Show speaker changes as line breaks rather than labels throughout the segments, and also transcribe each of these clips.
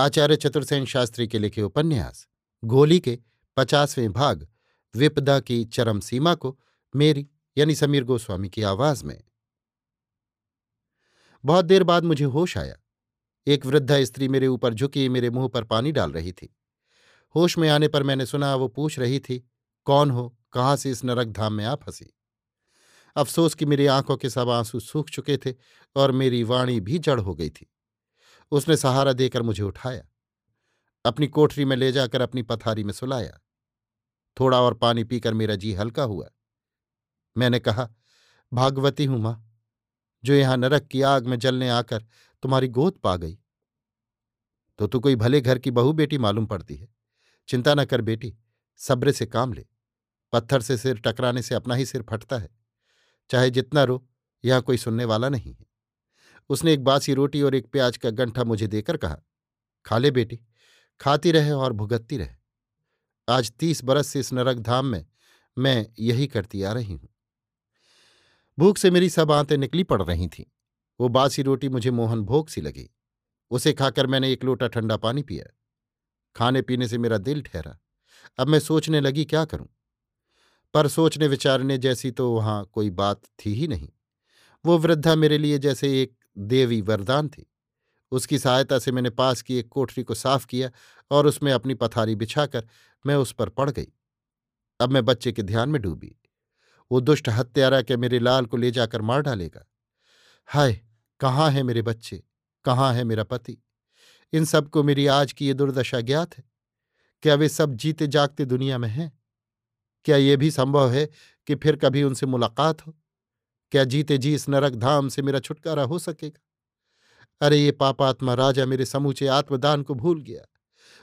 आचार्य चतुर्सेन शास्त्री के लिखे उपन्यास, गोली के पचासवें भाग, विपदा की चरम सीमा को मेरी, यानी समीर गोस्वामी की आवाज़ में। बहुत देर बाद मुझे होश आया। एक वृद्धा स्त्री मेरे ऊपर झुकी, मेरे मुँह पर पानी डाल रही थी। होश में आने पर मैंने सुना, वो पूछ रही थी, कौन हो? कहाँ से इस नरक धाम में आ फंसी? अफसोस कि मेरी आँखों के सब आँसू सूख चुके थे और मेरी वाणी भी जड़ हो गई थी। उसने सहारा देकर मुझे उठाया। अपनी कोठरी में ले जाकर अपनी पथारी में सुलाया। थोड़ा और पानी पीकर मेरा जी हल्का हुआ। मैंने कहा, भागवती हूँ माँ, जो यहाँ नरक की आग में जलने आकर तुम्हारी गोद पा गई। तो तू कोई भले घर की बहू बेटी मालूम पड़ती है। चिंता न कर बेटी, सब्र से काम ले। पत्थर से सिर टकराने से अपना ही सिर फटता है। चाहे जितना रो, यहाँ कोई सुनने वाला नहीं है। उसने एक बासी रोटी और एक प्याज का गंठा मुझे देकर कहा खा ले बेटी, खाती रहे और भुगतती रहे। आज तीस बरस से इस नरक धाम में मैं यही करती आ रही हूँ। भूख से मेरी सब आंतें निकली पड़ रही थीं। वो बासी रोटी मुझे मोहन भोग सी लगी। उसे खाकर मैंने एक लोटा ठंडा पानी पिया। खाने पीने से मेरा दिल ठहरा। अब मैं सोचने लगी, क्या करूँ? पर सोचने विचारने जैसी तो वहाँ कोई बात थी ही नहीं। वो वृद्धा मेरे लिए जैसे एक देवी वरदान थी। उसकी सहायता से मैंने पास की एक कोठरी को साफ़ किया और उसमें अपनी पथारी बिछाकर मैं उस पर पड़ गई। अब मैं बच्चे के ध्यान में डूबी। वो दुष्ट हत्यारा के मेरे लाल को ले जाकर मार डालेगा? हाय, कहाँ है मेरे बच्चे? कहाँ है मेरा पति? इन सबको मेरी आज की ये दुर्दशा ज्ञात है। क्या वे सब जीते जागते दुनिया में हैं? क्या ये भी संभव है कि फिर कभी उनसे मुलाकात हो? क्या जीते जी इस नरक धाम से मेरा छुटकारा हो सकेगा? अरे, ये पापात्मा राजा मेरे समूचे आत्मदान को भूल गया।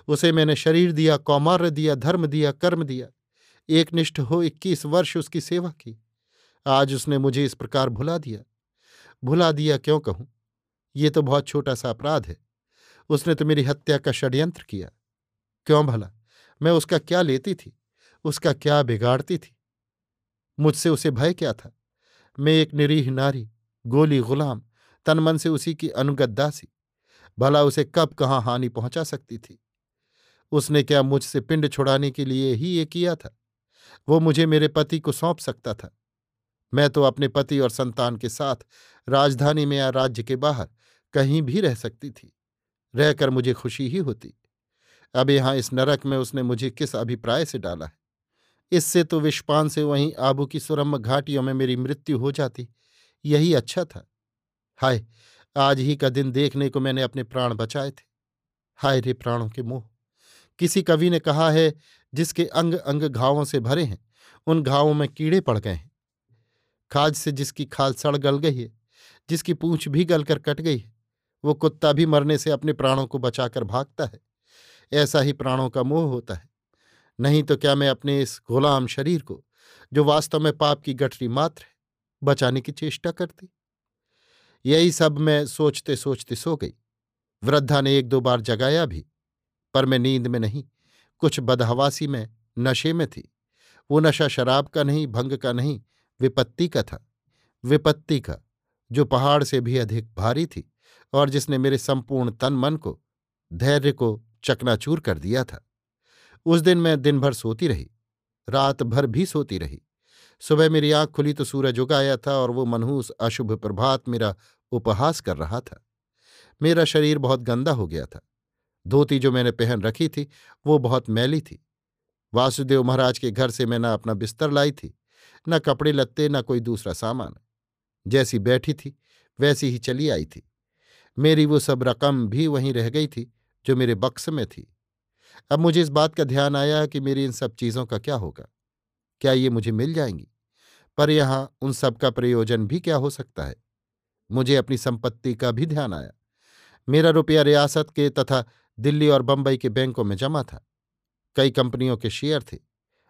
उसे मैंने शरीर दिया, कौमार्य दिया, धर्म दिया, कर्म दिया। एक निष्ठ हो इक्कीस वर्ष उसकी सेवा की। आज उसने मुझे इस प्रकार भुला दिया। भुला दिया क्यों कहूँ? ये तो बहुत छोटा सा अपराध है। उसने तो मेरी हत्या का षड्यंत्र किया। क्यों भला? मैं उसका क्या लेती थी? उसका क्या बिगाड़ती थी? मुझसे उसे भय क्या था? मैं एक निरीह नारी, गोली गुलाम, तन मन से उसी की अनुगत दासी भला उसे कब कहाँ हानि पहुँचा सकती थी? उसने क्या मुझसे पिंड छुड़ाने के लिए ही ये किया था? वो मुझे मेरे पति को सौंप सकता था। मैं तो अपने पति और संतान के साथ राजधानी में या राज्य के बाहर कहीं भी रह सकती थी। रहकर मुझे खुशी ही होती। अब यहाँ इस नरक में उसने मुझे किस अभिप्राय से डाला है? इससे तो विषपान से वहीं आबू की सुरम्भ घाटियों में मेरी मृत्यु हो जाती। यही अच्छा था। हाय, आज ही का दिन देखने को मैंने अपने प्राण बचाए थे। हाय रे प्राणों के मोह। किसी कवि ने कहा है, जिसके अंग अंग घावों से भरे हैं, उन घावों में कीड़े पड़ गए हैं। खाज से जिसकी खाल सड़ गल गई है, जिसकी पूंछ भी गलकर कट गई है, वो कुत्ता भी मरने से अपने प्राणों को बचाकर भागता है। ऐसा ही प्राणों का मोह होता है। नहीं तो क्या मैं अपने इस गुलाम शरीर को, जो वास्तव में पाप की गठरी मात्र है, बचाने की चेष्टा करती? यही सब मैं सोचते सोचते सो गई। वृद्धा ने एक दो बार जगाया भी, पर मैं नींद में नहीं, कुछ बदहवासी में नशे में थी। वो नशा शराब का नहीं, भंग का नहीं, विपत्ति का था। विपत्ति का, जो पहाड़ से भी अधिक भारी थी, और जिसने मेरे संपूर्ण तन मन को, धैर्य को चकनाचूर कर दिया था। उस दिन मैं दिन भर सोती रही, रात भर भी सोती रही। सुबह मेरी आँख खुली तो सूरज उगाया था और वो मनहूस, अशुभ प्रभात मेरा उपहास कर रहा था। मेरा शरीर बहुत गंदा हो गया था। धोती जो मैंने पहन रखी थी, वो बहुत मैली थी। वासुदेव महाराज के घर से मैं न अपना बिस्तर लाई थी, न कपड़े लत्ते, न कोई दूसरा सामान। जैसी बैठी थी, वैसी ही चली आई थी। मेरी वो सब रकम भी वहीं रह गई थी, जो मेरे बक्स में थी। अब मुझे इस बात का ध्यान आया कि मेरी इन सब चीज़ों का क्या होगा? क्या ये मुझे मिल जाएँगी? पर यहाँ उन सब का प्रयोजन भी क्या हो सकता है? मुझे अपनी संपत्ति का भी ध्यान आया। मेरा रुपया रियासत के तथा दिल्ली और बंबई के बैंकों में जमा था। कई कंपनियों के शेयर थे।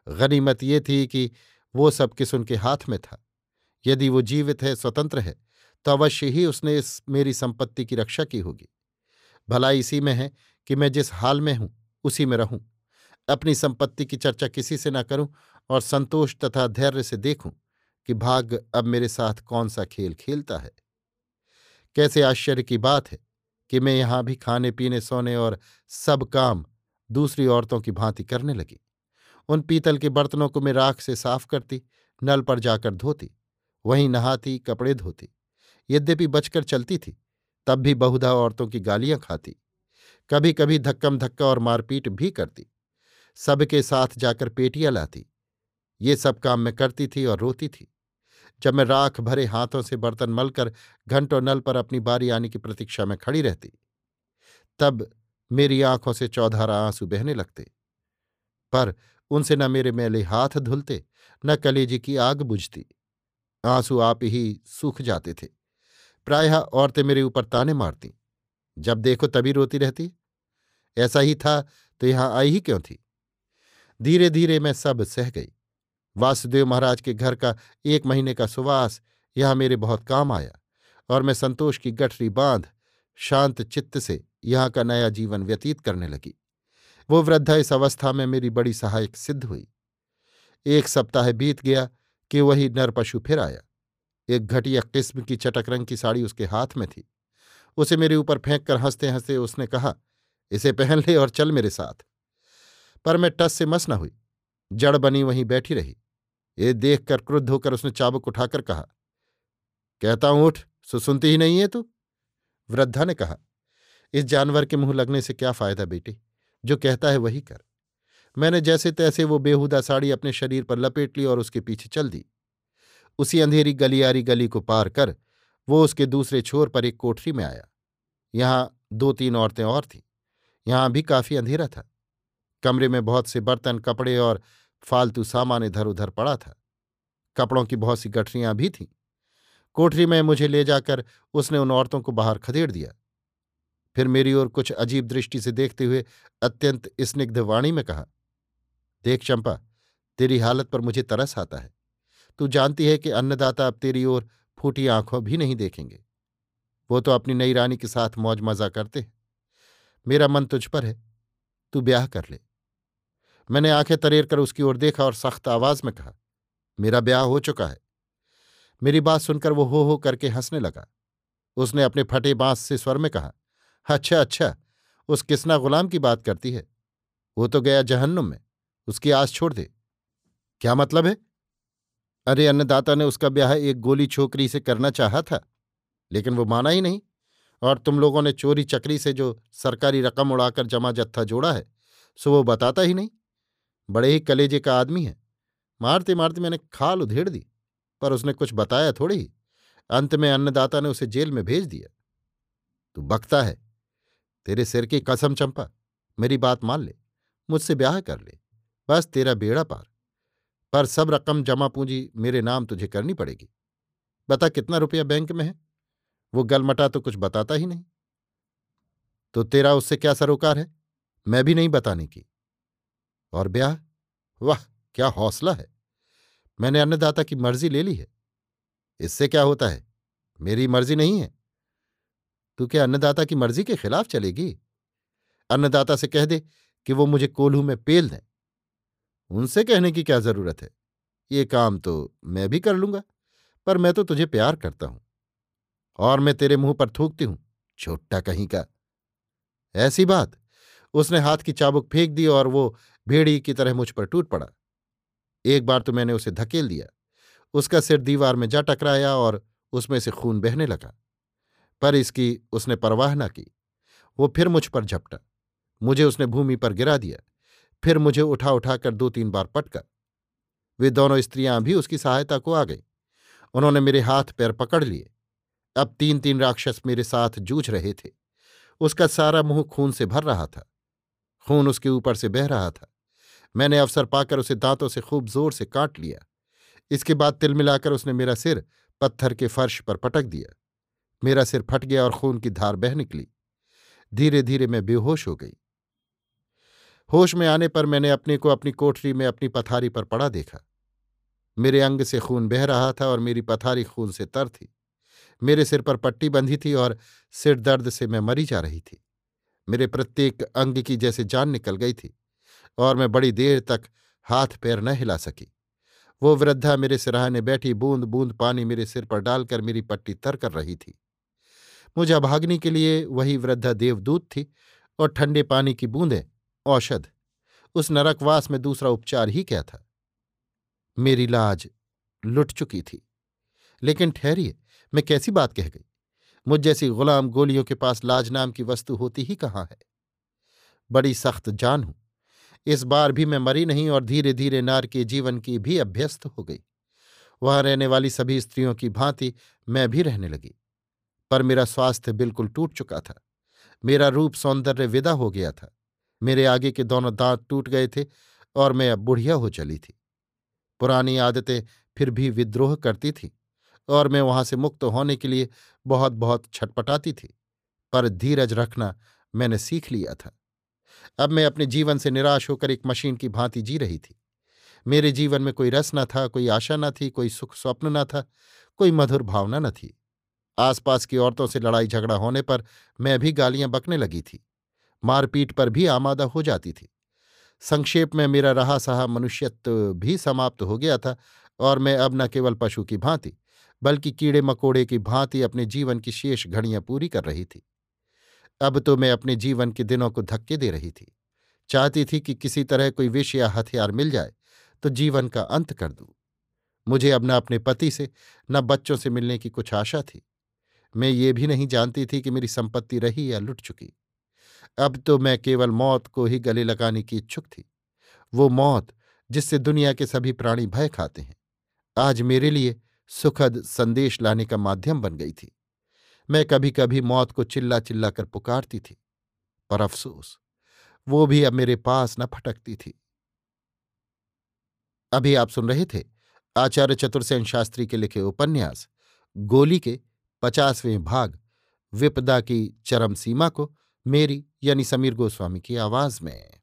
गनीमत ये थी कि वो सब किस उनके हाथ में था। यदि वो जीवित है, स्वतंत्र है तो अवश्य ही उसने इस मेरी संपत्ति की रक्षा की होगी। भला इसी में है कि मैं जिस हाल में हूँ उसी में रहूँ। अपनी संपत्ति की चर्चा किसी से न करूँ और संतोष तथा धैर्य से देखूँ कि भाग्य अब मेरे साथ कौन सा खेल खेलता है। कैसे आश्चर्य की बात है कि मैं यहाँ भी खाने, पीने, सोने और सब काम दूसरी औरतों की भांति करने लगी। उन पीतल के बर्तनों को मैं राख से साफ़ करती, नल पर जाकर धोती, वहीं नहाती, कपड़े धोती। यद्यपि बचकर चलती थी, तब भी बहुधा औरतों की गालियाँ खाती। कभी कभी धक्कम धक्का और मारपीट भी करती। सबके साथ जाकर पेटियाँ लाती। ये सब काम मैं करती थी और रोती थी। जब मैं राख भरे हाथों से बर्तन मलकर घंटों नल पर अपनी बारी आने की प्रतीक्षा में खड़ी रहती, तब मेरी आँखों से चौधारा आँसू बहने लगते। पर उनसे न मेरे मेले हाथ धुलते, न कलेजी की आग बुझती। आँसू आप ही सूख जाते थे। प्रायः औरतें मेरे ऊपर ताने मारती। जब देखो तभी रोती रहती। ऐसा ही था तो यहाँ आई ही क्यों थी? धीरे धीरे मैं सब सह गई। वासुदेव महाराज के घर का एक महीने का सुवास यहाँ मेरे बहुत काम आया और मैं संतोष की गठरी बाँध शांत चित्त से यहाँ का नया जीवन व्यतीत करने लगी। वो वृद्धा इस अवस्था में मेरी बड़ी सहायक सिद्ध हुई। एक सप्ताह बीत गया कि वही नर पशु फिर आया। एक घटिया किस्म की चटक रंग की साड़ी उसके हाथ में थी। उसे मेरे ऊपर फेंक कर हँसते हँसते उसने कहा इसे पहन ले और चल मेरे साथ। पर मैं टस से मस न हुई। जड़ बनी वहीं बैठी रही। ये देखकर क्रुद्ध होकर उसने चाबुक उठाकर कहा, कहता हूँ, उठ सो सुनती ही नहीं है तू? वृद्धा ने कहा, इस जानवर के मुँह लगने से क्या फ़ायदा बेटी? जो कहता है वही कर। मैंने जैसे तैसे वो बेहुदा साड़ी अपने शरीर पर लपेट ली और उसके पीछे चल दी। उसी अंधेरी गलियारी गली को पार कर वो उसके दूसरे छोर पर एक कोठरी में आया। यहाँ दो तीन औरतें और थीं। यहाँ भी काफ़ी अंधेरा था। कमरे में बहुत से बर्तन, कपड़े और फालतू सामान इधर उधर पड़ा था। कपड़ों की बहुत सी गठरियाँ भी थीं। कोठरी में मुझे ले जाकर उसने उन औरतों को बाहर खदेड़ दिया। फिर मेरी ओर कुछ अजीब दृष्टि से देखते हुए अत्यंत स्निग्ध वाणी में कहा, देख चंपा, तेरी हालत पर मुझे तरस आता है। तू जानती है कि अन्नदाता अब तेरी ओर फूटी आँखों भी नहीं देखेंगे। वो तो अपनी नई रानी के साथ मौज मज़ा करते हैं। मेरा मन तुझ पर है, तू ब्याह कर ले। मैंने आँखें तरेर कर उसकी ओर देखा और सख्त आवाज़ में कहा, मेरा ब्याह हो चुका है। मेरी बात सुनकर वो हो हो करके हंसने लगा। उसने अपने फटे बाँस से स्वर में कहा अच्छा अच्छा उस किसना गुलाम की बात करती है? वो तो गया जहन्नुम में, उसकी आस छोड़ दे। क्या मतलब है? अरे अन्नदाता ने उसका ब्याह एक गोली छोकरी से करना चाहा था, लेकिन वो माना ही नहीं। और तुम लोगों ने चोरी चकरी से जो सरकारी रकम उड़ाकर जमा जत्था जोड़ा है, सो वो बताता ही नहीं। बड़े ही कलेजे का आदमी है। मारते मारते मैंने खाल उधेड़ दी, पर उसने कुछ बताया थोड़ी ही। अंत में अन्नदाता ने उसे जेल में भेज दिया। तू बकता है। तेरे सिर की कसम चंपा, मेरी बात मान ले, मुझसे ब्याह कर ले, बस तेरा बेड़ा पार। पर सब रकम जमा पूंजी मेरे नाम तुझे करनी पड़ेगी। बता कितना रुपया बैंक में है? वो गलमटा तो कुछ बताता ही नहीं। तो तेरा उससे क्या सरोकार है? मैं भी नहीं बताने की। और ब्याह? वाह, क्या हौसला है। मैंने अन्नदाता की मर्ज़ी ले ली है। इससे क्या होता है? मेरी मर्ज़ी नहीं है। तू क्या अन्नदाता की मर्ज़ी के खिलाफ चलेगी? अन्नदाता से कह दे कि वो मुझे कोल्हू में पेल दें। उनसे कहने की क्या ज़रूरत है? ये काम तो मैं भी कर लूँगा, पर मैं तो तुझे प्यार करता हूँ। और मैं तेरे मुँह पर थूकती हूँ, छोटा कहीं का। ऐसी बात। उसने हाथ की चाबुक फेंक दी और वो भेड़ी की तरह मुझ पर टूट पड़ा। एक बार तो मैंने उसे धकेल दिया। उसका सिर दीवार में जा टकराया और उसमें से खून बहने लगा। पर इसकी उसने परवाह न की। वो फिर मुझ पर झपटा। मुझे उसने भूमि पर गिरा दिया। फिर मुझे उठा उठाकर दो तीन बार पटका। वे दोनों स्त्रियाँ भी उसकी सहायता को आ गईं। उन्होंने मेरे हाथ पैर पकड़ लिए। अब तीन तीन राक्षस मेरे साथ जूझ रहे थे। उसका सारा मुँह खून से भर रहा था। खून उसके ऊपर से बह रहा था। मैंने अवसर पाकर उसे दांतों से खूब ज़ोर से काट लिया। इसके बाद तिल मिलाकर उसने मेरा सिर पत्थर के फर्श पर पटक दिया। मेरा सिर फट गया और खून की धार बह निकली। धीरे धीरे मैं बेहोश हो गई। होश में आने पर मैंने अपने को अपनी कोठरी में अपनी पथारी पर पड़ा देखा। मेरे अंग से खून बह रहा था और मेरी पथारी खून से तर थी। मेरे सिर पर पट्टी बंधी थी और सिर दर्द से मैं मरी जा रही थी। मेरे प्रत्येक अंग की जैसे जान निकल गई थी और मैं बड़ी देर तक हाथ पैर न हिला सकी। वो वृद्धा मेरे सिराहने बैठी बूंद बूंद पानी मेरे सिर पर डालकर मेरी पट्टी तर कर रही थी। मुझे अभागने के लिए वही वृद्धा देवदूत थी और ठंडे पानी की बूंदें औषध, उस नरकवास में दूसरा उपचार ही क्या था? मेरी लाज लुट चुकी थी, लेकिन ठहरिए मैं कैसी बात कह गई? मुझ जैसी गुलाम गोलियों के पास लाज नाम की वस्तु होती ही कहाँ है? बड़ी सख्त जान हूँ। इस बार भी मैं मरी नहीं और धीरे धीरे नार के जीवन की भी अभ्यस्त हो गई। वहाँ रहने वाली सभी स्त्रियों की भांति मैं भी रहने लगी। पर मेरा स्वास्थ्य बिल्कुल टूट चुका था। मेरा रूप सौंदर्य विदा हो गया था। मेरे आगे के दोनों दांत टूट गए थे और मैं अब बुढ़िया हो चली थी। पुरानी आदतें फिर भी विद्रोह करती थीं। और मैं वहाँ से मुक्त होने के लिए बहुत बहुत छटपटाती थी। पर धीरज रखना मैंने सीख लिया था। अब मैं अपने जीवन से निराश होकर एक मशीन की भांति जी रही थी। मेरे जीवन में कोई रस न था, कोई आशा न थी, कोई सुख स्वप्न न था, कोई मधुर भावना न थी। आसपास की औरतों से लड़ाई झगड़ा होने पर मैं भी गालियाँ बकने लगी थी। मारपीट पर भी आमादा हो जाती थी। संक्षेप में मेरा रहा सहा मनुष्यत्व भी समाप्त हो गया था और मैं अब न केवल पशु की भांति बल्कि कीड़े मकोड़े की भांति अपने जीवन की शेष घड़ियाँ पूरी कर रही थी। अब तो मैं अपने जीवन के दिनों को धक्के दे रही थी। चाहती थी कि किसी तरह कोई विष या हथियार मिल जाए तो जीवन का अंत कर दूँ। मुझे अब न अपने पति से, न बच्चों से मिलने की कुछ आशा थी। मैं ये भी नहीं जानती थी कि मेरी संपत्ति रही या लुट चुकी। अब तो मैं केवल मौत को ही गले लगाने की इच्छुक थी। वो मौत जिससे दुनिया के सभी प्राणी भय खाते हैं। आज मेरे लिए सुखद संदेश लाने का माध्यम बन गई थी। मैं कभी कभी मौत को चिल्ला चिल्ला कर पुकारती थी, पर अफसोस, वो भी अब मेरे पास न फटकती थी। अभी आप सुन रहे थे आचार्य चतुर्सेन शास्त्री के लिखे उपन्यास, गोली के पचासवें भाग, विपदा की चरम सीमा को मेरी यानी समीर गोस्वामी की आवाज़ में।